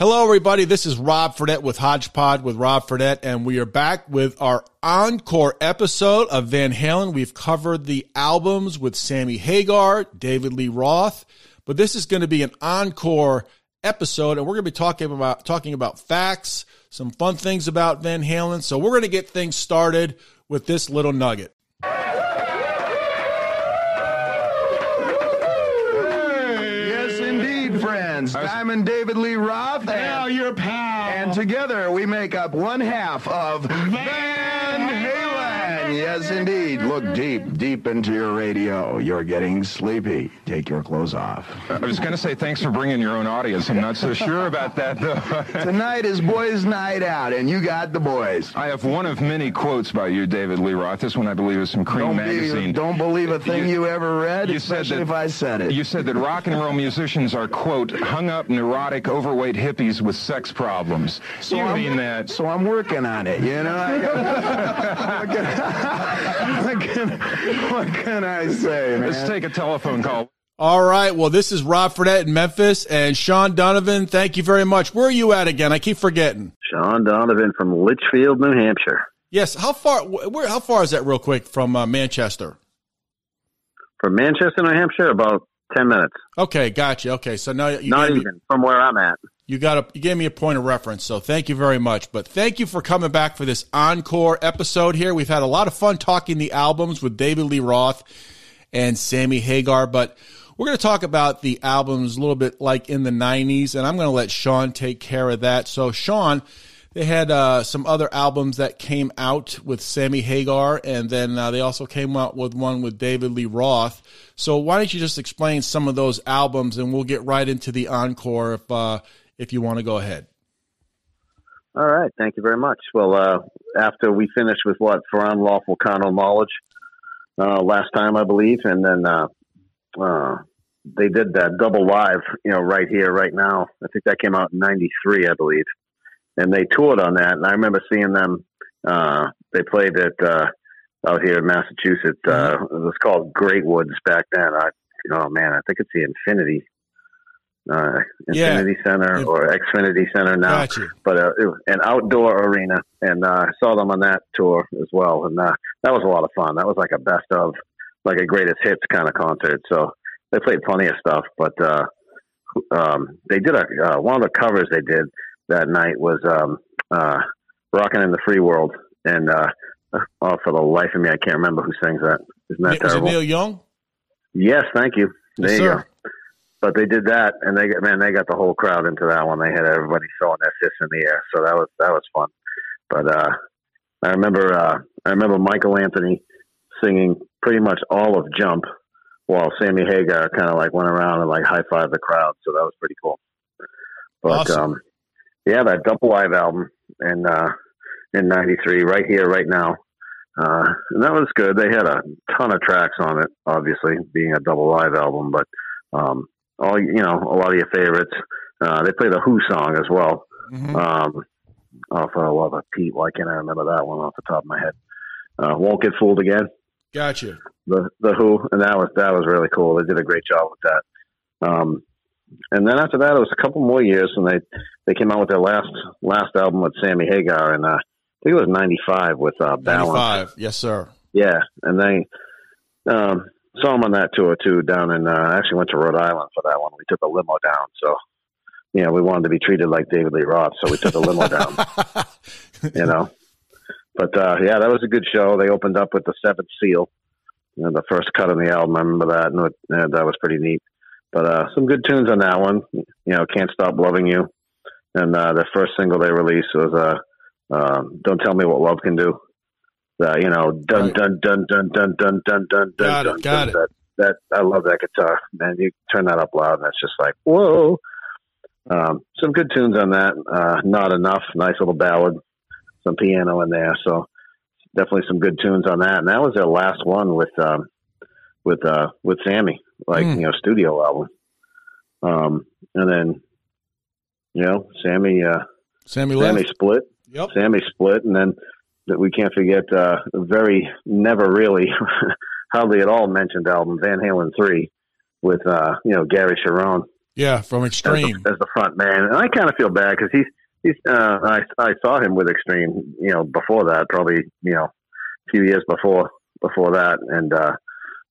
Hello, everybody. This is Rob Fredette with Hodgepod with Rob Fredette, and we are back with our encore episode of Van Halen. We've covered the albums with Sammy Hagar, David Lee Roth, but this is going to be an encore episode, and we're going to be talking about talking about facts, some fun things about Van Halen. So we're going to get things started with this little nugget. Friends. Diamond David Lee Roth. Now And, your pal. and together we make up one half of Van. Yes, indeed. Look deep, deep into your radio. You're getting sleepy. Take your clothes off. I was going to say thanks for bringing your own audience. I'm not so sure about that, though. Tonight is boys' night out, and you got the boys. I have one of many quotes by you, David Lee Roth. This one, I believe, is from Cream Don't, magazine. be, don't believe a thing you, You- ever read, you said especially that- if I said it. You said that rock and roll musicians are, quote, hung up, neurotic, overweight hippies with sex problems. Do you I'm, mean that? So I'm working on it, you know? can, what, can, what can I say, man? Let's take a telephone call. All right. Well, this is Rob Fredette in Memphis, and Shawn Donovan. Thank you very much. Where are you at again? I keep forgetting. Shawn Donovan from Litchfield, New Hampshire. Yes. How far? Where? How far is that, real quick, from uh, Manchester? From Manchester, New Hampshire, about 10 minutes. Okay, gotcha. Okay, so now you Not gave me- even from where I'm at. You got a you gave me a point of reference, so thank you very much. But thank you for coming back for this encore episode here. We've had a lot of fun talking the albums with David Lee Roth and Sammy Hagar, but we're going to talk about the albums a little bit like in the '90s, and I'm going to let Shawn take care of that. So, Shawn. They had uh, some other albums that came out with Sammy Hagar, and then uh, they also came out with one with David Lee Roth. So why don't you just explain some of those albums, and we'll get right into the encore if uh, if you want to go ahead. All right. Thank you very much. Well, uh, after we finished with what? For unlawful carnal knowledge uh, last time, I believe. And then uh, uh, they did that double live, you know, right here, right now. I think that came out in 93, I believe. And they toured on that. And I remember seeing them. Uh, they played it uh, out here in Massachusetts. It was called Great Woods back then. I, oh, man, I think it's the Infinity. Uh, Yeah. Infinity Center Inf- or Xfinity Center now Gotcha. but uh, an outdoor arena, and uh, I saw them on that tour as well, and uh, that was a lot of fun. That was like a best of, like a greatest hits kind of concert. So they played plenty of stuff, but uh, um, they did a uh, one of the covers they did that night was um, uh, "Rocking in the Free World," and uh, oh, for the life of me, I can't remember who sings that. Isn't that Was terrible? Neil Young? Yes, thank you. There Yes, you sir. go. But they did that, and they got man, they got the whole crowd into that one. They had everybody throwing their fists in the air, so that was that was fun. But uh, I remember uh, I remember Michael Anthony singing pretty much all of "Jump," while Sammy Hagar kind of like went around and like high fived the crowd. So that was pretty cool. But Awesome. um, yeah, that double live album in uh, in '93, right here, right now. Uh, and that was good. They had a ton of tracks on it, obviously, being a double live album, but um, all you know, a lot of your favorites. Uh, they play the Who song as well. Mhm. Um, off uh, Love of Pete. Why can't I remember that one off the top of my head? Uh, Won't get fooled again. Gotcha. The the Who, and that was that was really cool. They did a great job with that. Um, and then after that, it was a couple more years, and they they came out with their last last album with Sammy Hagar, and uh, I think it was '95 with uh, Balance. Ninety-five. Yes, sir. Yeah, and they um, saw him on that tour too. Down in, uh, I actually went to Rhode Island for that one. We took a limo down, so you know we wanted to be treated like David Lee Roth, so we took a limo down. You know, but uh, yeah, that was a good show. They opened up with the Seventh Seal, you know, the first cut on the album. I remember that, and it, uh, that was pretty neat. But uh, some good tunes on that one. You know, Can't Stop Loving You, and uh, the first single they released was uh, um, "Don't Tell Me What Love Can Do." Uh, you know, dun Right. dun dun dun dun dun dun dun Got it, dun. got dun, it. That, that I love that guitar, man. You turn that up loud, and it's just like whoa. Um, some good tunes on that. Uh, Not enough, nice little ballad, some piano in there. So definitely some good tunes on that. And that was their last one with um, with uh, with Sammy, like Hmm. you know, studio album. Um, and then you know, Sammy uh, Sammy left. Sammy split. Yep. Sammy split, and then that we can't forget uh, very never really hardly at all mentioned album Van Halen three with uh, you know Gary Cherone Yeah, from as Extreme. the, as the front man, and I kind of feel bad because he's he's. Uh, I I saw him with Extreme, you know, before that, probably you know, a few years before before that, and uh,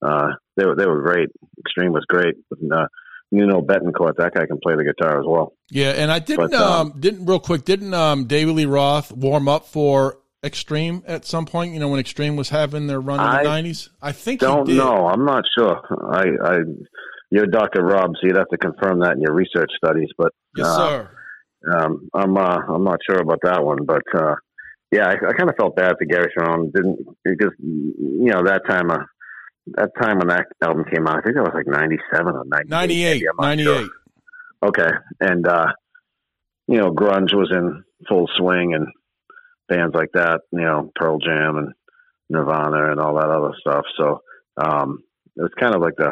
uh, they were they were great. Extreme was great. And, uh, you know, Bettencourt, that guy can play the guitar as well. Yeah, and I didn't But, um, um, didn't real quick didn't um David Lee Roth warm up for Extreme at some point? You know when Extreme was having their run in I the nineties. I think Don't know. I'm not sure. I, I, you're Dr. Rob, so you'd have to confirm that in your research studies. But Yes, uh, sir. Um, I'm uh, I'm not sure about that one, but uh, yeah, I, I kind of felt bad for Gary Cherone. Didn't because you know that time uh, that time when that album came out, I think that was like '97 or '98. 98, 98. Okay, and uh, you know grunge was in full swing, and bands like that, you know Pearl Jam and Nirvana and all that other stuff. So um, it was kind of like the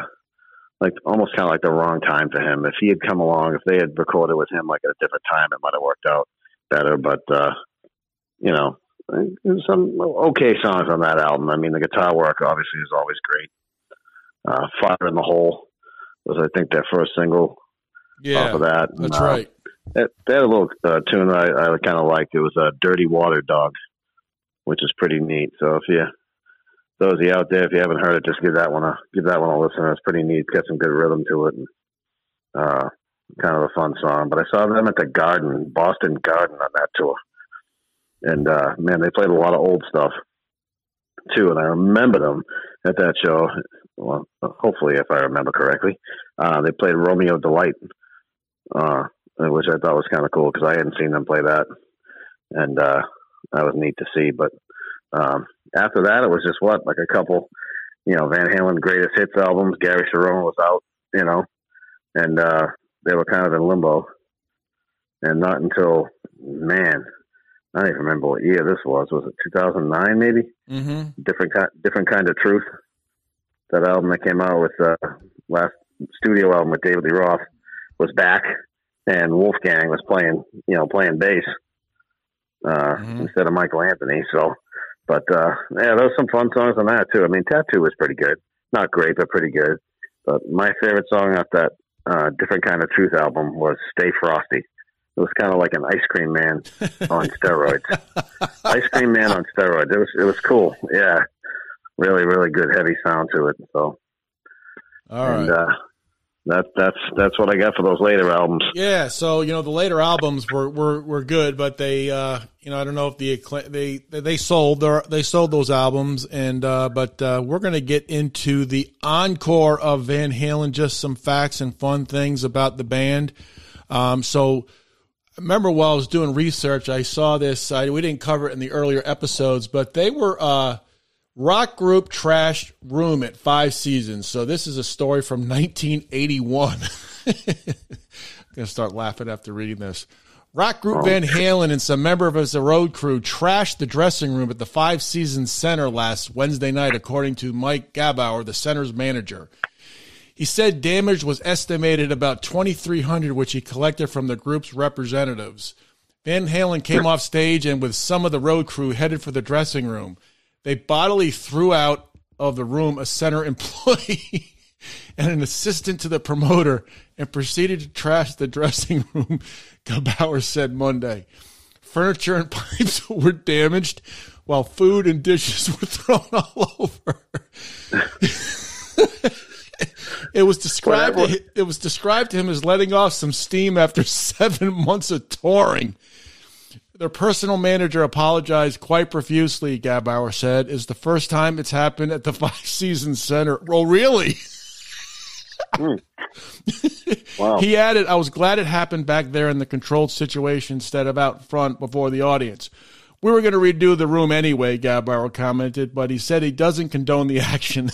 like almost kind of like the wrong time for him. If he had come along, if they had recorded with him like at a different time, it might have worked out better. But uh, you know, some okay songs on that album. I mean, the guitar work obviously is always great. Uh, Fire in the Hole was, I think, their first single Yeah, off of that. that's And, uh, right. They had a little uh, tune I, I kind of liked. It was a uh, "Dirty Water Dog," which is pretty neat. So if you those of you out there, if you haven't heard it, just give that one a give that one a listen. It's pretty neat. It's got some good rhythm to it, and uh, kind of a fun song. But I saw them at the Garden, Boston Garden, on that tour, and uh, man, they played a lot of old stuff too. And I remember them at that show. Well, hopefully, if I remember correctly, uh, they played Romeo Delight. Uh, which I thought was kind of cool because I hadn't seen them play that, and uh, that was neat to see. But um, after that, it was just what like a couple, you know, Van Halen greatest hits albums. Gary Cherone was out, you know, and uh, they were kind of in limbo. And not until man, I don't even remember what year this was. Was it 2009 maybe? Mm-hmm. Different kind, different kind of truth. That album that came out with uh, last studio album with David Lee Roth was back and Wolfgang was playing, you know, playing bass uh, Mhm. instead of Michael Anthony. So, but uh, yeah, there was some fun songs on that too. I mean, Tattoo was pretty good, not great, but pretty good. But my favorite song off that uh, different kind of Truth album was "Stay Frosty." It was kind of like an ice cream man on steroids. ice cream man on steroids. It was it was cool. Yeah, really, really good heavy sound to it. So, All right. and uh, that that's that's what I got for those later albums. Yeah, so you know the later albums were were, were good, but they uh, you know I don't know if the they they sold their they sold those albums, and uh, but uh, we're gonna get into the encore of Van Halen, just some facts and fun things about the band. Um, so I remember while I was doing research, I saw this. I, we didn't cover it in the earlier episodes, but they were uh, rock group trashed room at five seasons. So this is a story from 1981. I'm gonna start laughing after reading this. Rock group Van oh. Halen and some member of his road crew trashed the dressing room at the Five Seasons Center last Wednesday night, according to Mike Gabauer, the center's manager. He said damage was estimated about 2,300, which he collected from the group's representatives. Van Halen came off stage and, with some of the road crew, headed for the dressing room. They bodily threw out of the room a center employee and an assistant to the promoter and proceeded to trash the dressing room, Gabauer said Monday. Furniture and pipes were damaged while food and dishes were thrown all over. it was described it was described to him as letting off some steam after 7 months of touring. Their personal manager apologized quite profusely, Gabauer said. Is the first time it's happened at the Five Seasons Center. Well, really? Hmm. Wow. He added, I was glad it happened back there in the controlled situation instead of out front before the audience. We were going to redo the room anyway, Gabauer commented, but he said he doesn't condone the action.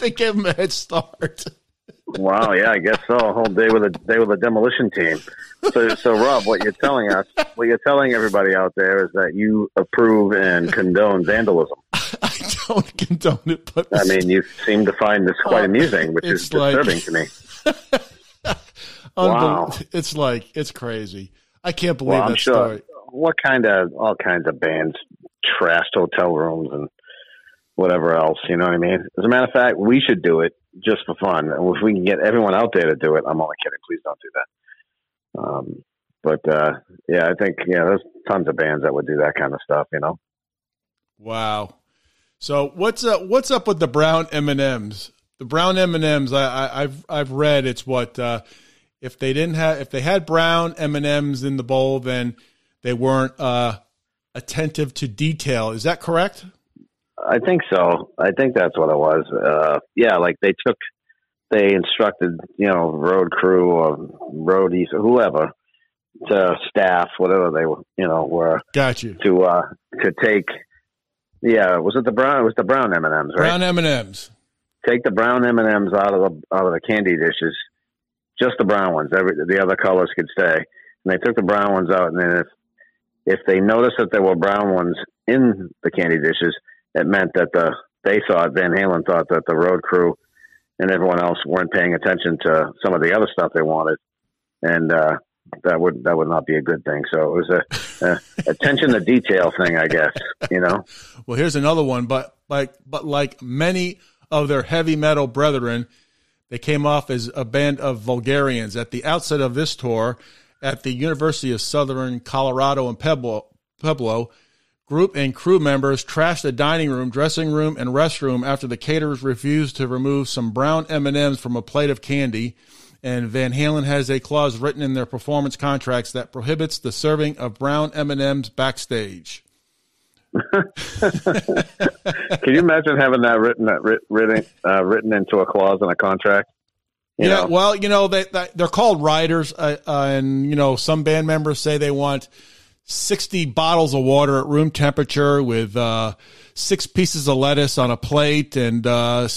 they gave him a head start. Wow, yeah, I guess so. A whole day with a day with a demolition team. So, so Rob, what you're telling us, what you're telling everybody out there is that you approve and condone vandalism. I don't condone it, but I mean, you seem to find this quite oh, amusing, which is It's like- disturbing to me. wow. it's like, it's crazy. I can't believe Well, that sure. story. What kind of all kinds of bands trashed hotel rooms and whatever else. You know what I mean? As a matter of fact, we should do it just for fun. And if we can get everyone out there to do it, I'm only kidding. Please don't do that. Um, but uh, yeah, I think yeah, there's tons of bands that would do that kind of stuff. You know. Wow. So what's up? What's up with the brown M and M's? The brown M and M's. I, have I've read it's what uh, if they didn't have if they had brown M and M's in the bowl, then they weren't uh, attentive to detail. Is that correct? I think so. I think that's what it was. Uh, yeah, like they took, they instructed, you know, road crew or roadies or whoever to staff, whatever they were, you know, were. Got you. To, uh, to take, yeah, was it the brown, it was the brown M&Ms, right? Brown M&Ms. Take the brown M&Ms out of the, out of the candy dishes, just the brown ones. Every, the other colors could stay. And they took the brown ones out and then if, if they noticed that there were brown ones in the candy dishes, it meant that the they thought Van Halen thought that the road crew and everyone else weren't paying attention to some of the other stuff they wanted, and uh, that would that would not be a good thing. So it was a, a attention to detail thing, I guess. You know. Well, here's another one, but like but like many of their heavy metal brethren, they came off as a band of vulgarians at the outset of this tour at the University of Southern Colorado in Pueblo. Pueblo Group and crew members trashed the dining room, dressing room, and restroom after the caterers refused to remove some brown M&Ms from a plate of candy. And Van Halen has a clause written in their performance contracts that prohibits the serving of brown M&Ms backstage. Can you imagine having that written that written uh, written into a clause in a contract? You yeah, know? well, you know they, they are called riders, uh, uh, and you know some band members say they want 60 bottles of water at room temperature with uh, six pieces of lettuce on a plate and uh,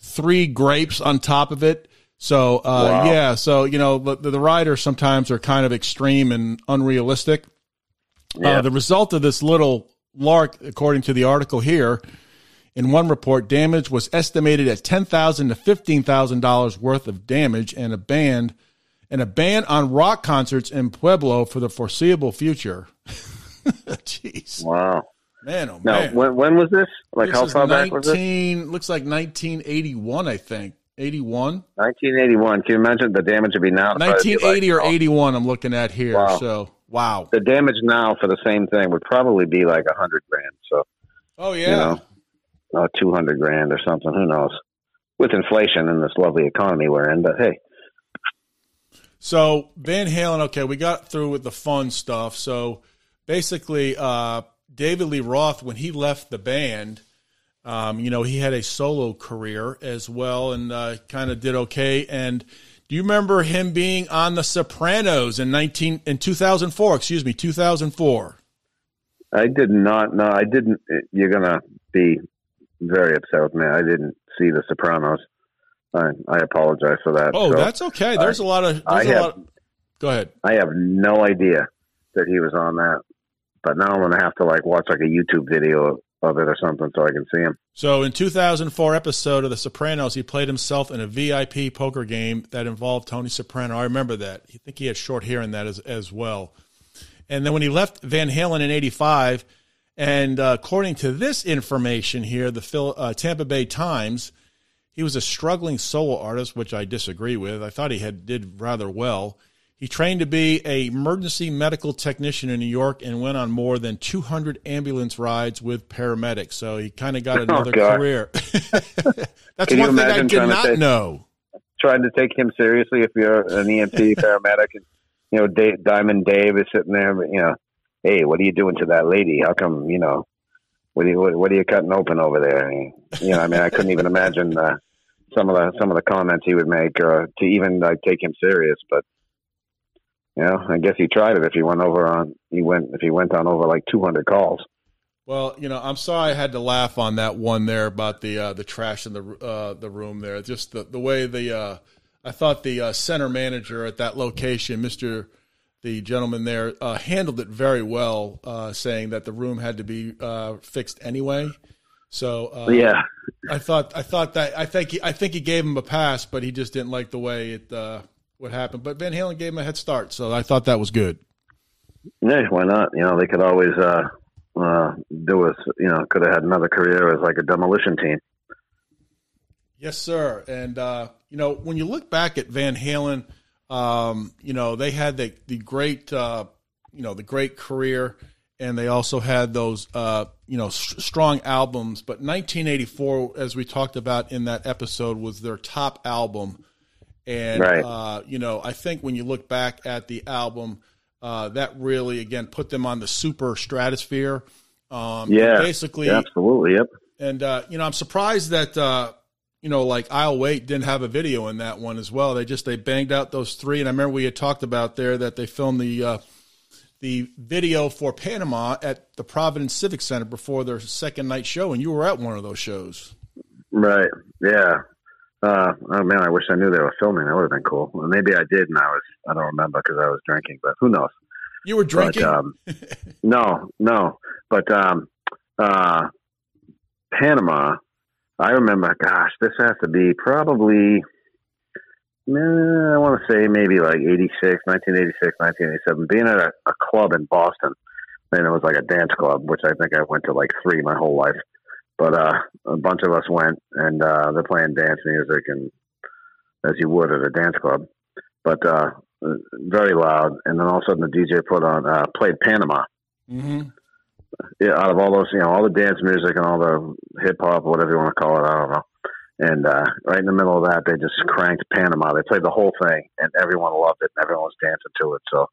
three grapes on top of it. So, uh, wow. yeah, so, you know, the, the riders sometimes are kind of extreme and unrealistic. Uh, yeah. the result of this little lark, according to the article here, in one report, damage was estimated at 10,000 to $15,000 worth of damage and a band – and a ban on rock concerts in Pueblo for the foreseeable future. Jeez. Wow. Man, oh now, man. When, when was this? Like this how far 19, back was it? Looks like 1981, I think. 81? 1981. Can you imagine the damage would be now? 1980 like, or 81 I'm looking at here. Wow. So, wow. The damage now for the same thing would probably be like a 100 grand. So, oh, yeah. You know, uh, 200 grand or something. Who knows? With inflation and this lovely economy we're in. But hey, so Van Halen, okay, we got through with the fun stuff. So basically, uh, David Lee Roth, when he left the band, um, you know, he had a solo career as well, and uh, kind of did okay. And do you remember him being on The Sopranos in nineteen in two thousand four? Excuse me, two thousand four. I did not. No, I didn't. You're gonna be very upset with me. I didn't see The Sopranos. I, I apologize for that. Oh, so, that's okay. There's I, a lot of. I have, of, go ahead. I have no idea that he was on that, but now I'm to have to like watch like a YouTube video of it or something so I can see him. So in 2004 episode of The Sopranos, he played himself in a VIP poker game that involved Tony Soprano. I remember that. I think he had short hair in that as as well. And then when he left Van Halen in '85, and uh, according to this information here, the Phil, uh, Tampa Bay Times he was a struggling solo artist, which I disagree with. I thought he had did rather well. He trained to be a emergency medical technician in New York and went on more than 200 ambulance rides with paramedics. So he kind of got oh, another oh, career. That's one thing I did not take, know. Trying to take him seriously if you're an EMT paramedic, and you know Dave, Diamond Dave is sitting there, but you know, hey, what are you doing to that lady? How come you know what are you, what, what are you cutting open over there? You know, I mean, I couldn't even imagine uh, some of the some of the comments he would make, or to even like take him serious. But you know, I guess he tried it. If he went over on, he went if he went on over like 200 calls. Well, you know, I'm sorry I had to laugh on that one there about the uh, the trash in the uh, the room there. Just the the way the uh, I thought the uh, center manager at that location, Mister the gentleman there uh, handled it very well, uh, saying that the room had to be uh, fixed anyway. So uh, yeah, I thought I thought that I think he, I think he gave him a pass, but he just didn't like the way it uh, what happened. But Van Halen gave him a head start, so I thought that was good. Yeah, why not? You know, they could always uh, uh, do was you know could have had another career as like a demolition team. Yes, sir. And uh, you know, when you look back at Van Halen, um, you know they had the the great uh, you know the great career, and they also had those uh, you know s- strong albums. But 1984, as we talked about in that episode, was their top album. And Right. uh, you know, I think when you look back at the album, uh, that really again put them on the super stratosphere. Um, Yeah, basically, Yeah, absolutely. Yep. and uh, you know, I'm surprised that uh, you know, like I'll wait didn't have a video in that one as well. They just they banged out those three, and I remember we had talked about there that they filmed the uh, the video for Panama at the Providence Civic Center before their second night show, and you were at one of those shows. Right. Yeah. Uh, oh man, I wish I knew they were filming. That would have been cool. Well, maybe I did, and I was I don't remember because I was drinking. But who knows? You were drinking. But, um, no, no. But um, uh, Panama, I remember. Gosh, this has to be probably. eh, I want to say maybe like 86, 1986, 1987. Being at a, a club in Boston, and it was like a dance club, which I think I went to like three my whole life. But uh, a bunch of us went, and uh, they're playing dance music, and as you would at a dance club. But uh, very loud, and then all of a sudden the DJ put on uh, played Panama. Mm-hmm. Yeah, out of all those, you know, all the dance music and all the hip hop, whatever you want to call it, I don't know. And uh, right in the middle of that, they just cranked Panama. They played the whole thing, and everyone loved it, and everyone was dancing to it. So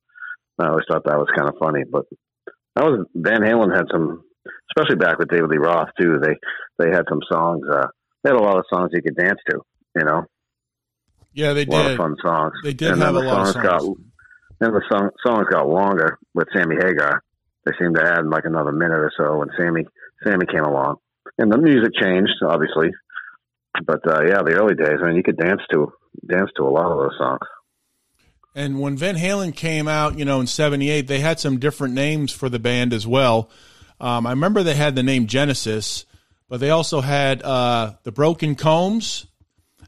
I always thought that was kind of funny. But that was Van Halen had some, especially back with David Lee Roth too. They they had some songs. Uh, they had a lot of songs you could dance to. You know, Yeah, they did a lot of fun songs. They did and have then a the lot of songs got, then the song, songs got longer with Sammy Hagar. They seemed to add like another minute or so when Sammy Sammy came along, and the music changed obviously. But uh, yeah, the early days, I mean, you could dance to dance to a lot of those songs. And when Van Halen came out, you know, in '78, they had some different names for the band as well. Um, I remember they had the name Genesis, but they also had uh, the Broken Combs,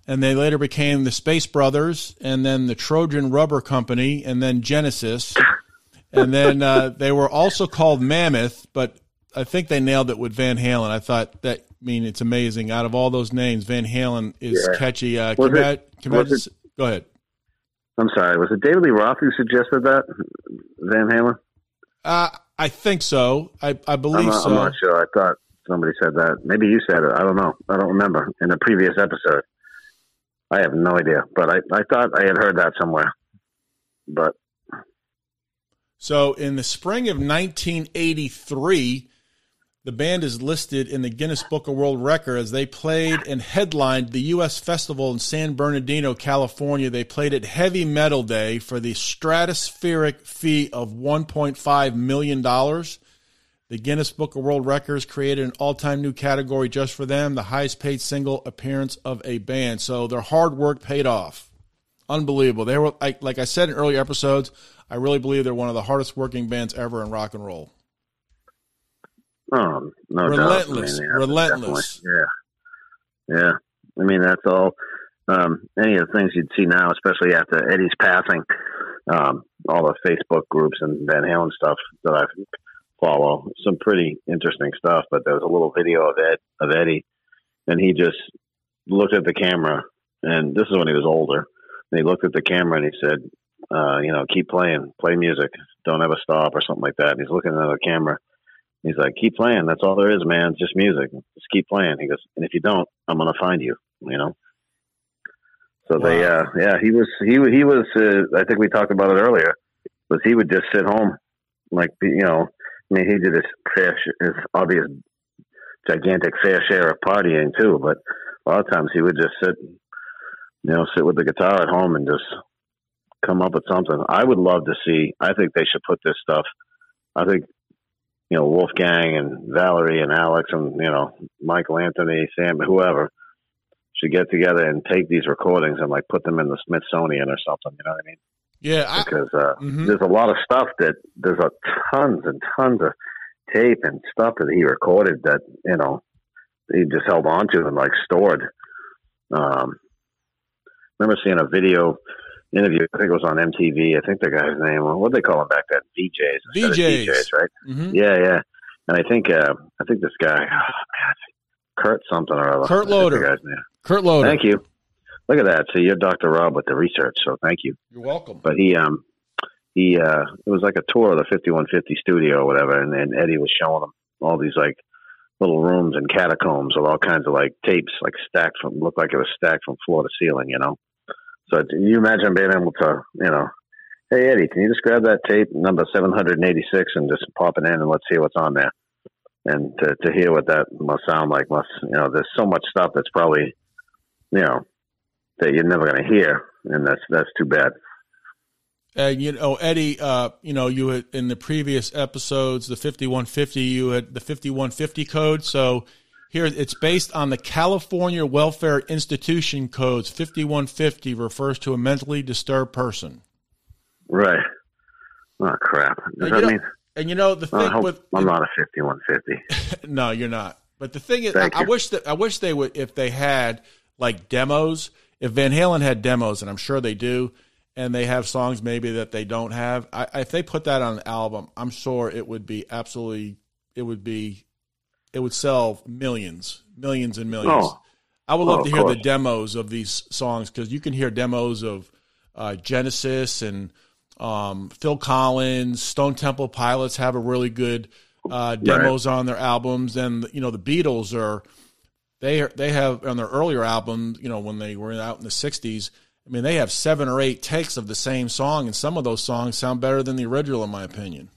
and they later became the Space Brothers, and then the Trojan Rubber Company, and then Genesis, and then uh, they were also called Mammoth. But I think they nailed it with Van Halen. I thought that. I mean, it's amazing. Out of all those names, Van Halen is Yeah. catchy. Uh, can it- imag- can you was imagine- go ahead. I'm sorry, was it David Lee Roth who suggested that Van Halen? Uh, I think so. I, I I'm believe not, so. I'm not sure. I thought somebody said that. Maybe you said it. I don't know. I don't remember in the previous episode. I have no idea, but I, I thought I had heard that somewhere. But So, in the spring of 1983, the band is listed in the Guinness Book of World Record as they played and headlined the U.S. Festival in San Bernardino, California. They played at Heavy Metal Day for the stratospheric fee of $1.5 million. The Guinness Book of World Records created an all time new category just for them, the highest paid single appearance of a band. So, their hard work paid off. Unbelievable. They were, like, like I said in earlier episodes, I really believe they're one of the hardest working bands ever in rock and roll. Um, no Relentless, doubt. I mean, yeah, relentless. Yeah, yeah. I mean, that's all. Um, any of the things you'd see now, especially after Eddie's passing, um, all the Facebook groups and Van Halen stuff that I follow, some pretty interesting stuff. But there was a little video of Ed of Eddie, and he just looked at the camera, and this is when he was older. And he looked at the camera and he said, uh, "You know, keep playing, play music, don't ever stop, or something like that." And he's looking at the camera. He's like, "Keep playing. That's all there is, man. It's just music. Just keep playing." He goes, "And if you don't, I'm gonna find you." You know. So they, uh, yeah, he was, he, he was. Uh, I think we talked about it earlier. Was he would just sit home, like you know. I mean, he did his fair, his obvious, gigantic fair share of partying too. But a lot of times he would just sit, you know, sit with the guitar at home and just come up with something. I would love to see. I think they should put this stuff. I think you know Wolfgang and Valerie and Alex and you know Michael Anthony, Sam, whoever should get together and take these recordings and like put them in the Smithsonian or something. You know what I mean? Yeah, I, Because uh, Mhm. there's a lot of stuff that there's a tons and tons of tape and stuff that he recorded that you know he just held on to and like stored. Um, remember seeing a video interview. I think it was on MTV. I think the guy's name. What they call him back then? VJs. VJs. DJs, right? mhm. Yeah, yeah. and I think uh, I think this guy, oh, man, Kurt something or other. Kurt I think the Loder. guy's name. Kurt Loder. Thank you. Look at that. So you're Dr. Rob with the research. So thank you. You're welcome. But he um he uh it was like a tour of the 5150 studio or whatever, and, and Eddie was showing him all these like little rooms and catacombs with all kinds of like tapes, like stacked from looked like it was stacked from floor to ceiling, you know. So you imagine being able to, you know, hey Eddie, can you just grab that tape number 786 and just pop it in and let's hear what's on there. And to to hear what that must sound like must you know, there's so much stuff that's probably you know that you're never going to hear, and that's that's too bad. And you know, Eddie, uh, you know, you had in the previous episodes, the 5150, you had the 5150 code. So here it's based on the California Welfare Institution codes. 5150 refers to a mentally disturbed person. Right. Oh crap! Does And that you, know, mean and you know the oh, I thing hope with I'm not a 5150? no, you're not. But the thing is, I, I wish that I wish they would if they had like demos. If Van Halen had demos, and I'm sure they do, and they have songs maybe that they don't have. I, if they put that on an album, I'm sure it would be absolutely. It would be. It would sell millions, millions and millions. Oh. I would love Oh, to hear the demos of these songs because you can hear demos of uh, Genesis and um, Phil Collins, Stone Temple Pilots have a really good uh, demos on their albums, and you know the Beatles are they they have on their earlier albums, you know when they were out in the '60s. I mean, they have seven or eight takes of the same song, and some of those songs sound better than the original, in my opinion.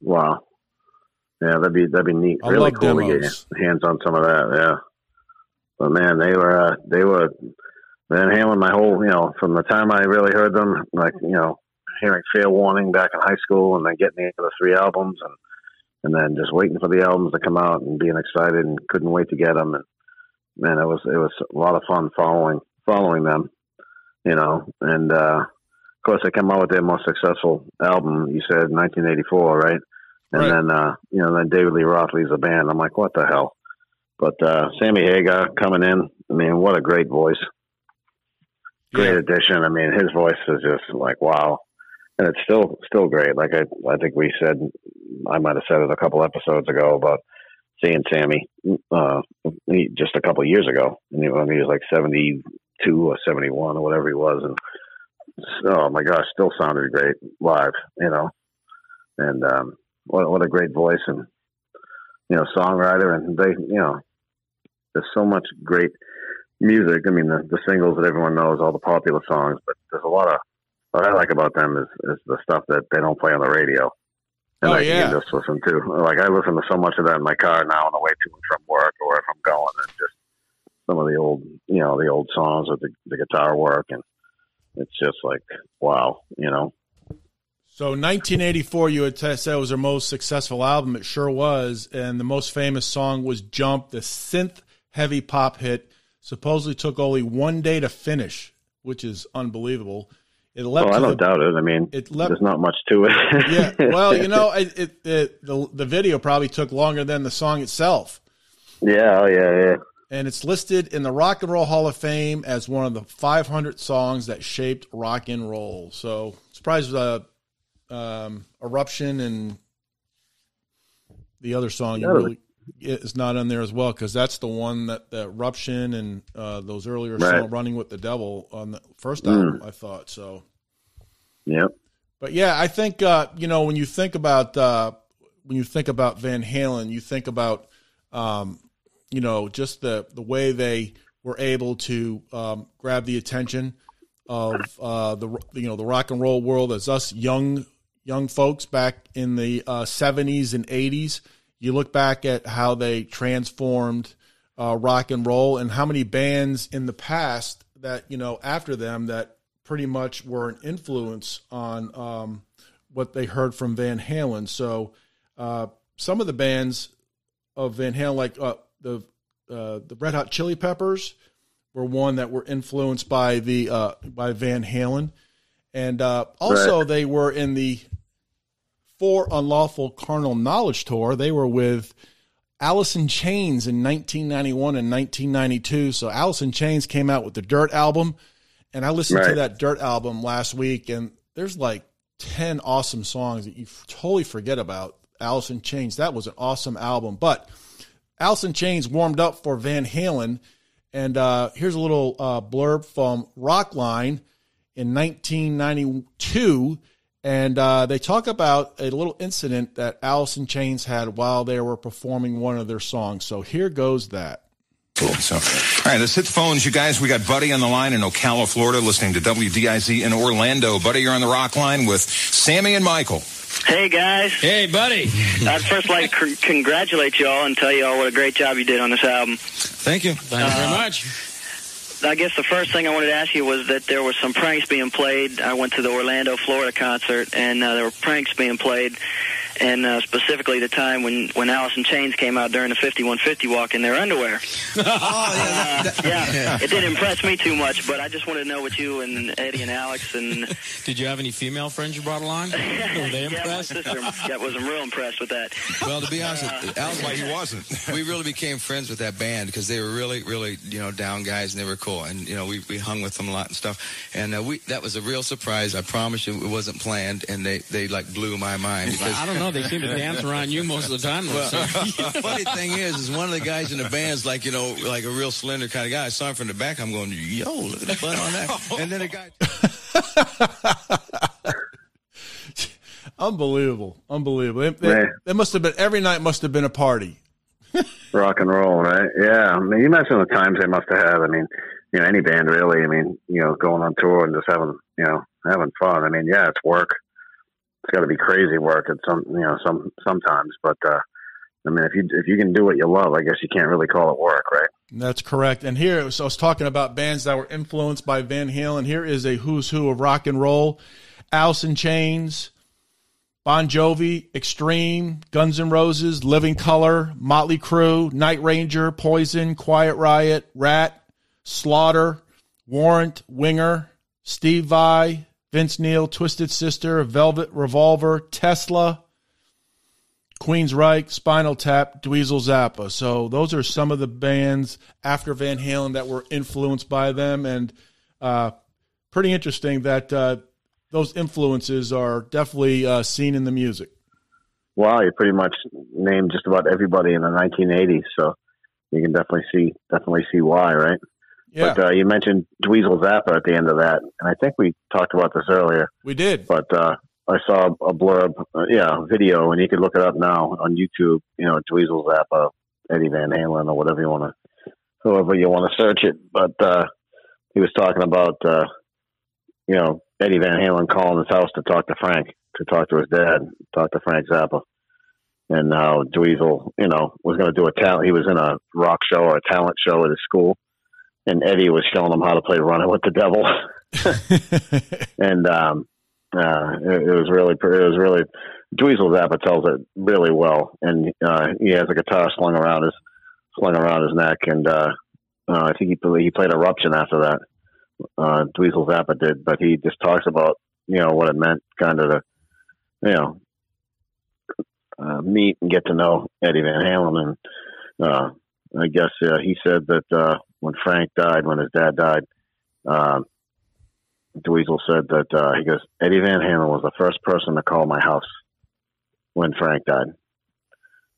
Wow. Yeah, that'd be that'd be neat. I really love cool to get hands on some of that. Yeah. But man, they were uh, they were Van Halen. My whole you know from the time I really heard them, like you know hearing Fair Warning back in high school, and then getting into the three albums, and and then just waiting for the albums to come out and being excited and couldn't wait to get them. And man, it was it was a lot of fun following following them. You know, and uh, of course they come out with their most successful album. You said 1984, right? And Right. then uh, you know then David Lee Roth leaves the band. I'm like, what the hell? But uh, Sammy Hagar coming in. I mean, what a great voice. Great Yeah. addition. I mean, his voice is just like wow, and it's still still great. Like I I think we said, I might have said it a couple episodes ago about seeing Sammy uh, he, just a couple years ago, and he, when he was like 72 or 71 or whatever he was, and oh my gosh, still sounded great live, you know. And um, what what a great voice and you know songwriter, and they you know there's so much great music. I mean the, the singles that everyone knows, all the popular songs, but there's a lot of what I like about them is, is the stuff that they don't play on the radio. And Oh, I yeah. can just listen to. Like I listen to so much of that in my car now on the way to and from work or if I'm going and just some of the old you know, the old songs with the, the guitar work and it's just like wow, you know. So 1984, you had t- said was their most successful album. It sure was, and the most famous song was "Jump," the synth heavy pop hit. Supposedly took only one day to finish, which is unbelievable. It leapt Oh, I don't the, doubt it. I mean, it leapt- there's not much to it. yeah. Well, you know, it, it, it the the video probably took longer than the song itself, yeah, oh yeah, yeah. and it's listed in the Rock and Roll Hall of Fame as one of the 500 songs that shaped rock and roll. So surprised uh, um, eruption and the other song Yeah. really is not on there as well because that's the one that the eruption and uh, those earlier Right. song running with the devil on the first Mm. I thought so. Yep. But yeah, I think uh, you know when you think about uh, when you think about Van Halen, you think about um, you know just the the way they were able to um, grab the attention of uh, the you know the rock and roll world as us young young folks back in the uh, 70s and 80s. You look back at how they transformed uh, rock and roll and how many bands in the past that you know after them that pretty much were an influence on um, what they heard from Van Halen. So uh, some of the bands of Van Halen, like uh, the uh, the Red Hot Chili Peppers, were one that were influenced by the uh, by Van Halen, and uh, also they were in the For Unlawful Carnal Knowledge tour. They were with Alice in Chains in 1991 and 1992. So Alice in Chains came out with the Dirt album, and I listened to that Dirt album last week, and there's like 10 awesome songs that you totally forget about Alice in Chains. That was an awesome album. But Alice in Chains warmed up for Van Halen. And uh, here's a little uh, blurb from Rockline in 1992. And uh, they talk about a little incident that Alice in Chains had while they were performing one of their songs. So here goes that. Cool. So, all right, let's hit the phones, you guys. We got Buddy on the line in Ocala, Florida, listening to WDIZ in Orlando. Buddy, you're on the Rockline with Sammy and Michael. Hey guys, Hey, buddy. I'd first like to c- congratulate you all and tell you all what a great job you did on this album. Thank you. Thank you very much. I guess the first thing I wanted to ask you was that there were some pranks being played. I went to the Orlando, Florida concert, and uh, there were pranks being played, and uh, specifically the time when when Alice in Chains came out during the 5150 walk in their underwear. Oh, yeah. that- Yeah, it didn't impress me too much, but I just wanted to know what you and Eddie and Alex and Did you have any female friends you brought along? Were they yeah, my impressed? sister yeah, was real impressed with that. Well, to be honest, with Alice, Why he wasn't. we really became friends with that band because they were really, really, you know, down guys and they were cool. And you know, we, we hung with them a lot and stuff. And uh, we that was a real surprise. I promise you, it wasn't planned, and they they like blew my mind because. I don't know. They seem to dance around you most of the time. though, so- the funny thing is, is one of the guys in the band's like, you know, like a real slender kind of guy. I saw him from the back. I'm going, yo, look at the butt on that. And then a guy. Unbelievable. Unbelievable. It, it, it must have been, every night must have been a party. rock and roll, right? Yeah. I mean, you mentioned the times they must have had. I mean, you know, any band really. I mean, you know, going on tour and just having, you know, having fun. I mean, yeah, it's work. It's got to be crazy work at some, you know, some sometimes. But uh, I mean, if you if you can do what you love, I guess you can't really call it work, right? That's correct. And here, so I was talking about bands that were influenced by Van Halen. Here is a who's who of rock and roll: Alice in Chains, Bon Jovi, Extreme, Guns N' Roses, Living Colour, Motley Crue, Night Ranger, Poison, Quiet Riot, Ratt, Slaughter, Warrant, Winger, Steve Vai, Vince Neil, Twisted Sister, Velvet Revolver, Tesla, Queen's Queensryche, Spinal Tap, Dweezil Zappa. So those are some of the bands after Van Halen that were influenced by them, and uh, pretty interesting that uh, those influences are definitely uh, seen in the music. Wow, you pretty much named just about everybody in the 1980s, so you can definitely see definitely see why, right? Yeah, But uh, you mentioned Dweezil Zappa at the end of that, and I think we talked about this earlier. we did. But uh, I saw a blurb, uh, yeah, video, and you can look it up now on YouTube. You know, Dweezil Zappa, Eddie Van Halen, or whatever you want to, whoever you want to search it. But uh, he was talking about, uh, you know, Eddie Van Halen calling his house to talk to Frank, to talk to his dad, talk to Frank Zappa. And how Dweezil, you know, was going to do a talent. He was in a rock show or a talent show at his school, and Eddie was showing them how to play "Running with the Devil." and um, uh, it, it was really, it was really. Dweezil Zappa tells it really well, and uh, he has a guitar slung around his slung around his neck, and uh, uh, I think he played, he played Eruption after that. Uh, Dweezil Zappa did, but he just talks about you know what it meant, kind of to you know uh, meet and get to know Eddie Van Halen, and uh, I guess uh, he said that uh, when Frank died, when his dad died, uh, Dweezil said that uh, he goes, Eddie Van Halen was the first person to call my house when Frank died,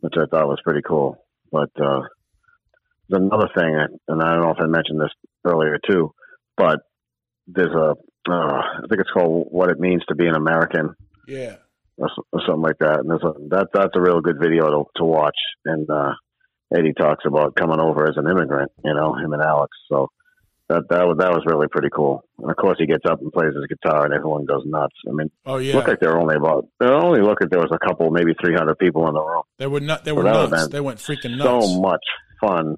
which I thought was pretty cool. But uh, there's another thing, and I don't know if I mentioned this earlier too, but there's a, uh, I think it's called "What It Means to Be an American." yeah, or, or something like that. And there's a, that that's a real good video to, to watch. And uh, Eddie talks about coming over as an immigrant, you know, him and Alex. So that that was that was really pretty cool. And of course, he gets up and plays his guitar, and everyone goes nuts. I mean, oh yeah. look like there were only about they only look like there was a couple, maybe 300 people in the room. they were not. They Well, were nuts. They went freaking nuts. So much fun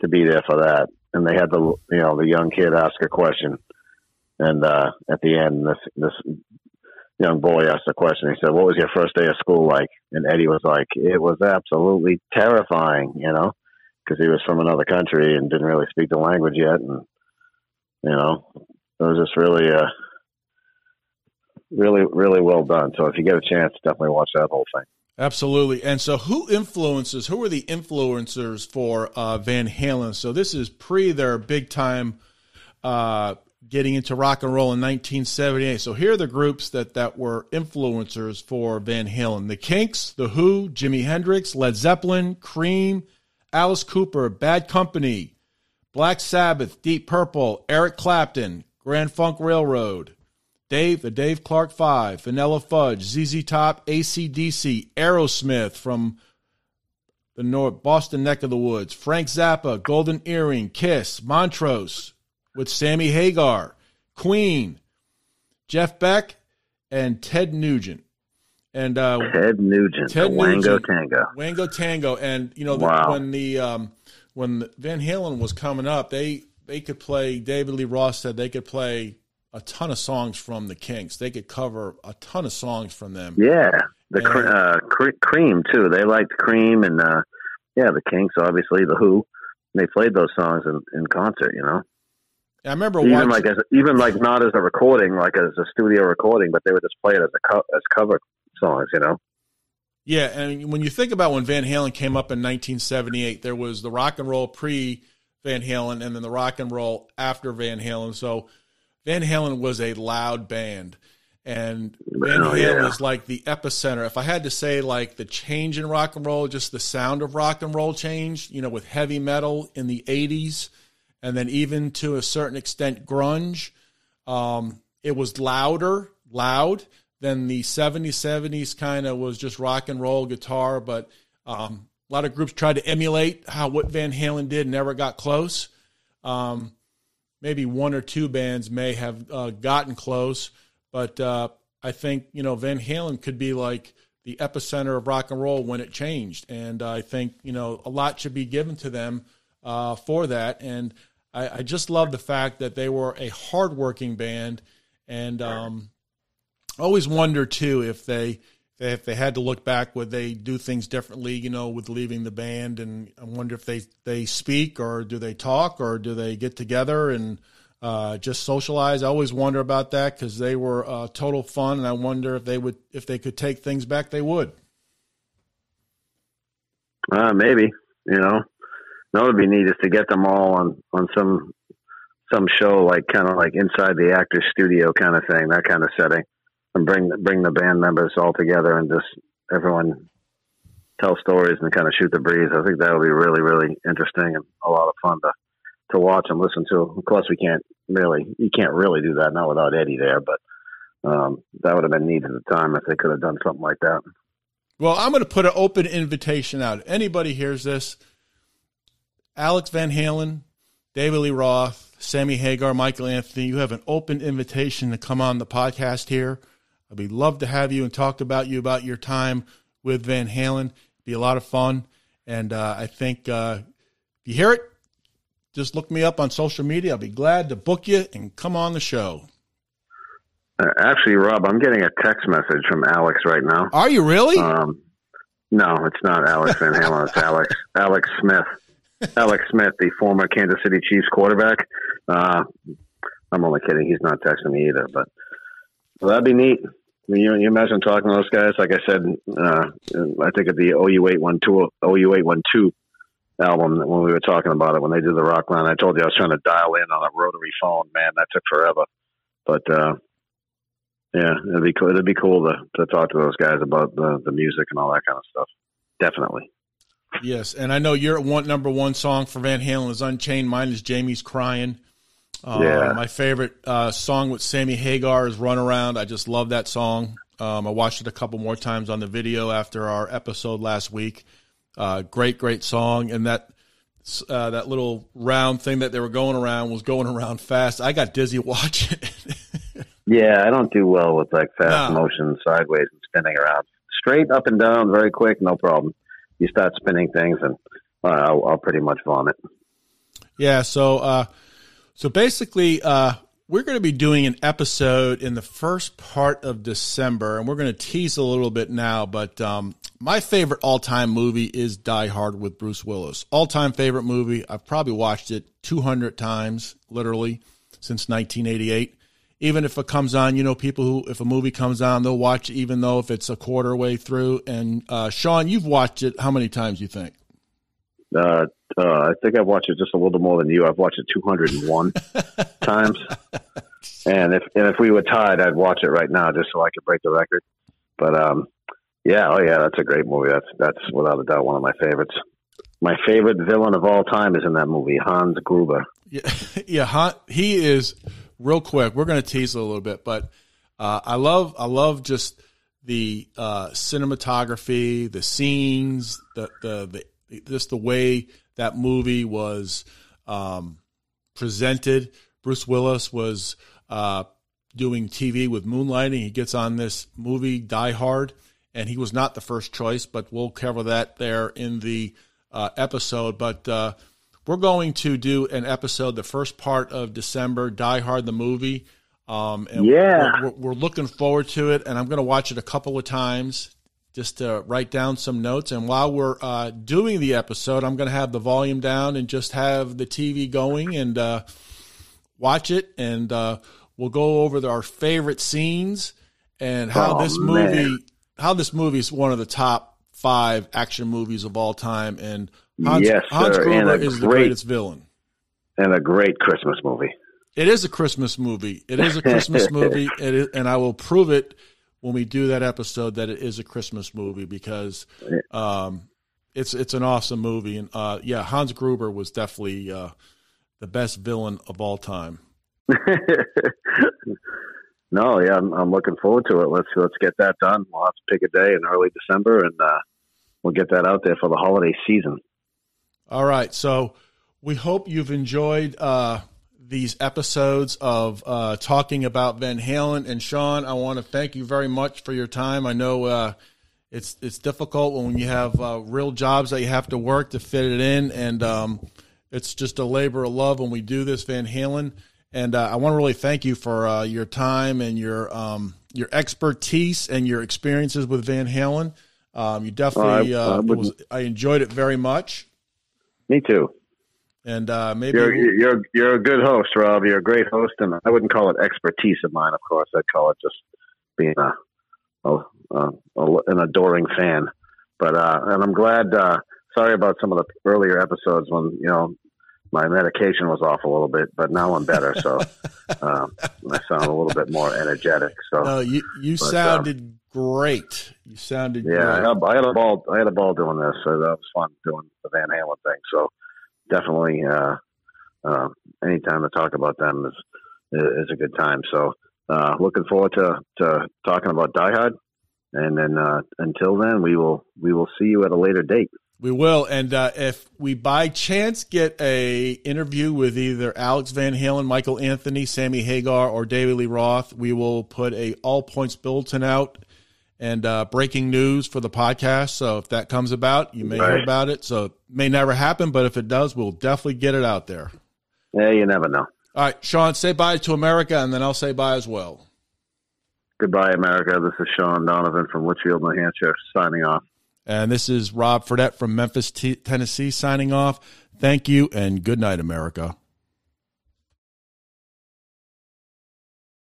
to be there for that. And they had the you know the young kid ask a question, and uh, at the end, this this young boy asked a question. He said, "What was your first day of school like?" And Eddie was like, "It was absolutely terrifying," you know, because he was from another country and didn't really speak the language yet, and you know, it was just really, uh, really, really well done. So if you get a chance, definitely watch that whole thing. Absolutely. And so, who influences? Who are the influencers for uh, Van Halen? So this is pre their big time uh, getting into rock and roll in 1978. So here are the groups that, that were influencers for Van Halen The Kinks, The Who, Jimi Hendrix, Led Zeppelin, Cream, Alice Cooper, Bad Company, Black Sabbath, Deep Purple, Eric Clapton, Grand Funk Railroad, Dave, the Dave Clark Five, Vanilla Fudge, ZZ Top, ACDC, Aerosmith from the North Boston neck of the woods, Frank Zappa, Golden Earring, Kiss, Montrose with Sammy Hagar, Queen, Jeff Beck, and Ted Nugent. And uh, Ted Nugent, Ted Wango Nugent. Tango. Wango Tango, and you know the, Wow. when the um, when Van Halen was coming up, they they could play. David Lee Roth said they could play a ton of songs from the Kinks. They could cover a ton of songs from them. Yeah, the cre- uh, cre- Cream too. They liked Cream and uh, yeah, the Kinks, obviously the Who. They played those songs in, in concert. You know, I remember even watching. like as even like not as a recording, like as a studio recording, but they would just play it as a co- as cover songs. You know. Yeah, and when you think about when Van Halen came up in 1978, there was the rock and roll pre Van Halen and then the rock and roll after Van Halen. So Van Halen was a loud band. And Van Oh, Halen yeah. is like the epicenter. If I had to say like the change in rock and roll, just the sound of rock and roll changed, you know, with heavy metal in the 80s and then even to a certain extent grunge. Um, it was louder, loud than the 70s, 70s kind of was just rock and roll guitar, but um, a lot of groups tried to emulate how what Van Halen did, never got close. Um, maybe one or two bands may have uh, gotten close, but uh, I think you know Van Halen could be like the epicenter of rock and roll when it changed, and I think you know a lot should be given to them uh, for that. And I, I just love the fact that they were a hardworking band, and um, I always wonder too if they if they had to look back, would they do things differently? You know, with leaving the band, and I wonder if they they speak or do they talk or do they get together and uh, just socialize? I always wonder about that because they were uh, total fun, and I wonder if they would if they could take things back, they would. Uh, maybe you know, that would be neat is to get them all on on some some show like kind of like inside the actor's studio kind of thing, that kind of setting, and bring bring the band members all together and just everyone tell stories and kind of shoot the breeze. I think that would be really really interesting and a lot of fun to to watch and listen to. Of course, we can't really you can't really do that not without Eddie there, but um, that would have been neat at the time if they could have done something like that. Well, I'm going to put an open invitation out. Anybody hears this, Alex Van Halen, David Lee Roth, Sammy Hagar, Michael Anthony, you have an open invitation to come on the podcast here. I'd be love to have you and talk about you about your time with Van Halen. It'd Be a lot of fun, and uh, I think uh, if you hear it, just look me up on social media. I'll be glad to book you and come on the show. Uh, actually, Rob, I'm getting a text message from Alex right now. Are you really? Um, no, it's not Alex Van Halen. It's Alex Alex Smith. Alex Smith, the former Kansas City Chiefs quarterback. Uh, I'm only kidding. He's not texting me either, but well, that'd be neat. I mean, you, you imagine talking to those guys? Like I said, uh, I think of the OU eight one two OU eight one two album when we were talking about it when they did the Rockline. I told you I was trying to dial in on a rotary phone. Man, that took forever. But uh, yeah, it'd be cool. It'd be cool to, to talk to those guys about the, the music and all that kind of stuff. Definitely. Yes, and I know your one number one song for Van Halen is Unchained. Mine is Jamie's Crying. Uh, Yeah. My favorite uh, song with Sammy Hagar is Runaround. I just love that song. Um, I watched it a couple more times on the video after our episode last week. Uh, great, great song, and that uh, that little round thing that they were going around was going around fast. I got dizzy watching it. Yeah, I don't do well with like fast No. motion, sideways and spinning around. Straight up and down, very quick, no problem. You start spinning things, and uh, I'll, I'll pretty much vomit. Yeah, so uh, so basically, uh, we're going to be doing an episode in the first part of December, and we're going to tease a little bit now. But um, my favorite all-time movie is Die Hard with Bruce Willis. All-time favorite movie. I've probably watched it 200 times, literally, since 1988. Even if it comes on, you know, people who, if a movie comes on, they'll watch it, even though if it's a quarter way through. And uh, Shawn, you've watched it how many times? You think? Uh, uh, I think I've watched it just a little more than you. I've watched it 201 times, and if and if we were tied, I'd watch it right now just so I could break the record. But um, yeah, oh yeah, that's a great movie. That's that's without a doubt one of my favorites. My favorite villain of all time is in that movie, Hans Gruber. Yeah, yeah, Han, he is real quick. We're going to tease it a little bit, but uh, I love I love just the uh, cinematography, the scenes, the, the the just the way that movie was um, presented. Bruce Willis was uh, doing TV with Moonlighting. He gets on this movie Die Hard, and he was not the first choice, but we'll cover that there in the uh, episode. But uh, we're going to do an episode, the first part of December, Die Hard the movie. Um, and Yeah. we're, we're, we're looking forward to it, and I'm going to watch it a couple of times just to write down some notes. And while we're uh, doing the episode, I'm going to have the volume down and just have the TV going and uh, watch it. And uh, we'll go over the, our favorite scenes and how Oh, this movie, man. how this movie is one of the top five action movies of all time. And Hans, Yes, Hans Gruber is the greatest villain. and a great Christmas movie. It is a Christmas movie. It is a Christmas movie, it is, and I will prove it when we do that episode that it is a Christmas movie because um, it's it's an awesome movie. And uh, yeah, Hans Gruber was definitely uh, the best villain of all time. no, yeah, I'm, I'm looking forward to it. Let's let's get that done. We'll have to pick a day in early December, and uh, we'll get that out there for the holiday season. All right, so we hope you've enjoyed uh, these episodes of uh, talking about Van Halen and Shawn. I want to thank you very much for your time. I know uh, it's it's difficult when you have uh, real jobs that you have to work to fit it in, and um, it's just a labor of love when we do this, Van Halen. And uh, I want to really thank you for uh, your time and your um, your expertise and your experiences with Van Halen. Um, you definitely, I- uh, I it was, I enjoyed it very much. Me too. And uh, maybe You're you're you're a good host, Rob. You're a great host, and I wouldn't call it expertise of mine. Of course, I'd call it just being a, a, a, a an adoring fan. But uh, and I'm glad. Uh, sorry about some of the earlier episodes when you know my medication was off a little bit, but now I'm better. So uh, I sound a little bit more energetic. So no, you you But, um, sounded great. You sounded yeah, I had, I had a ball. I had a ball doing this. So that was fun doing the Van Halen thing. So definitely, uh, uh, anytime to talk about them is is a good time. So uh, looking forward to to talking about Die Hard. And then uh, until then, we will we will see you at a later date. We will, and uh, if we by chance get a interview with either Alex Van Halen, Michael Anthony, Sammy Hagar, or David Lee Roth, we will put a all points bulletin out and uh, breaking news for the podcast. So if that comes about, you may hear about it. So it may never happen, but if it does, we'll definitely get it out there. Yeah, you never know. All right, Shawn, say bye to America, and then I'll say bye as well. Goodbye, America. This is Shawn Donovan from Litchfield, New Hampshire, signing off. And this is Rob Fredette from Memphis, T- Tennessee, signing off. Thank you, and good night, America.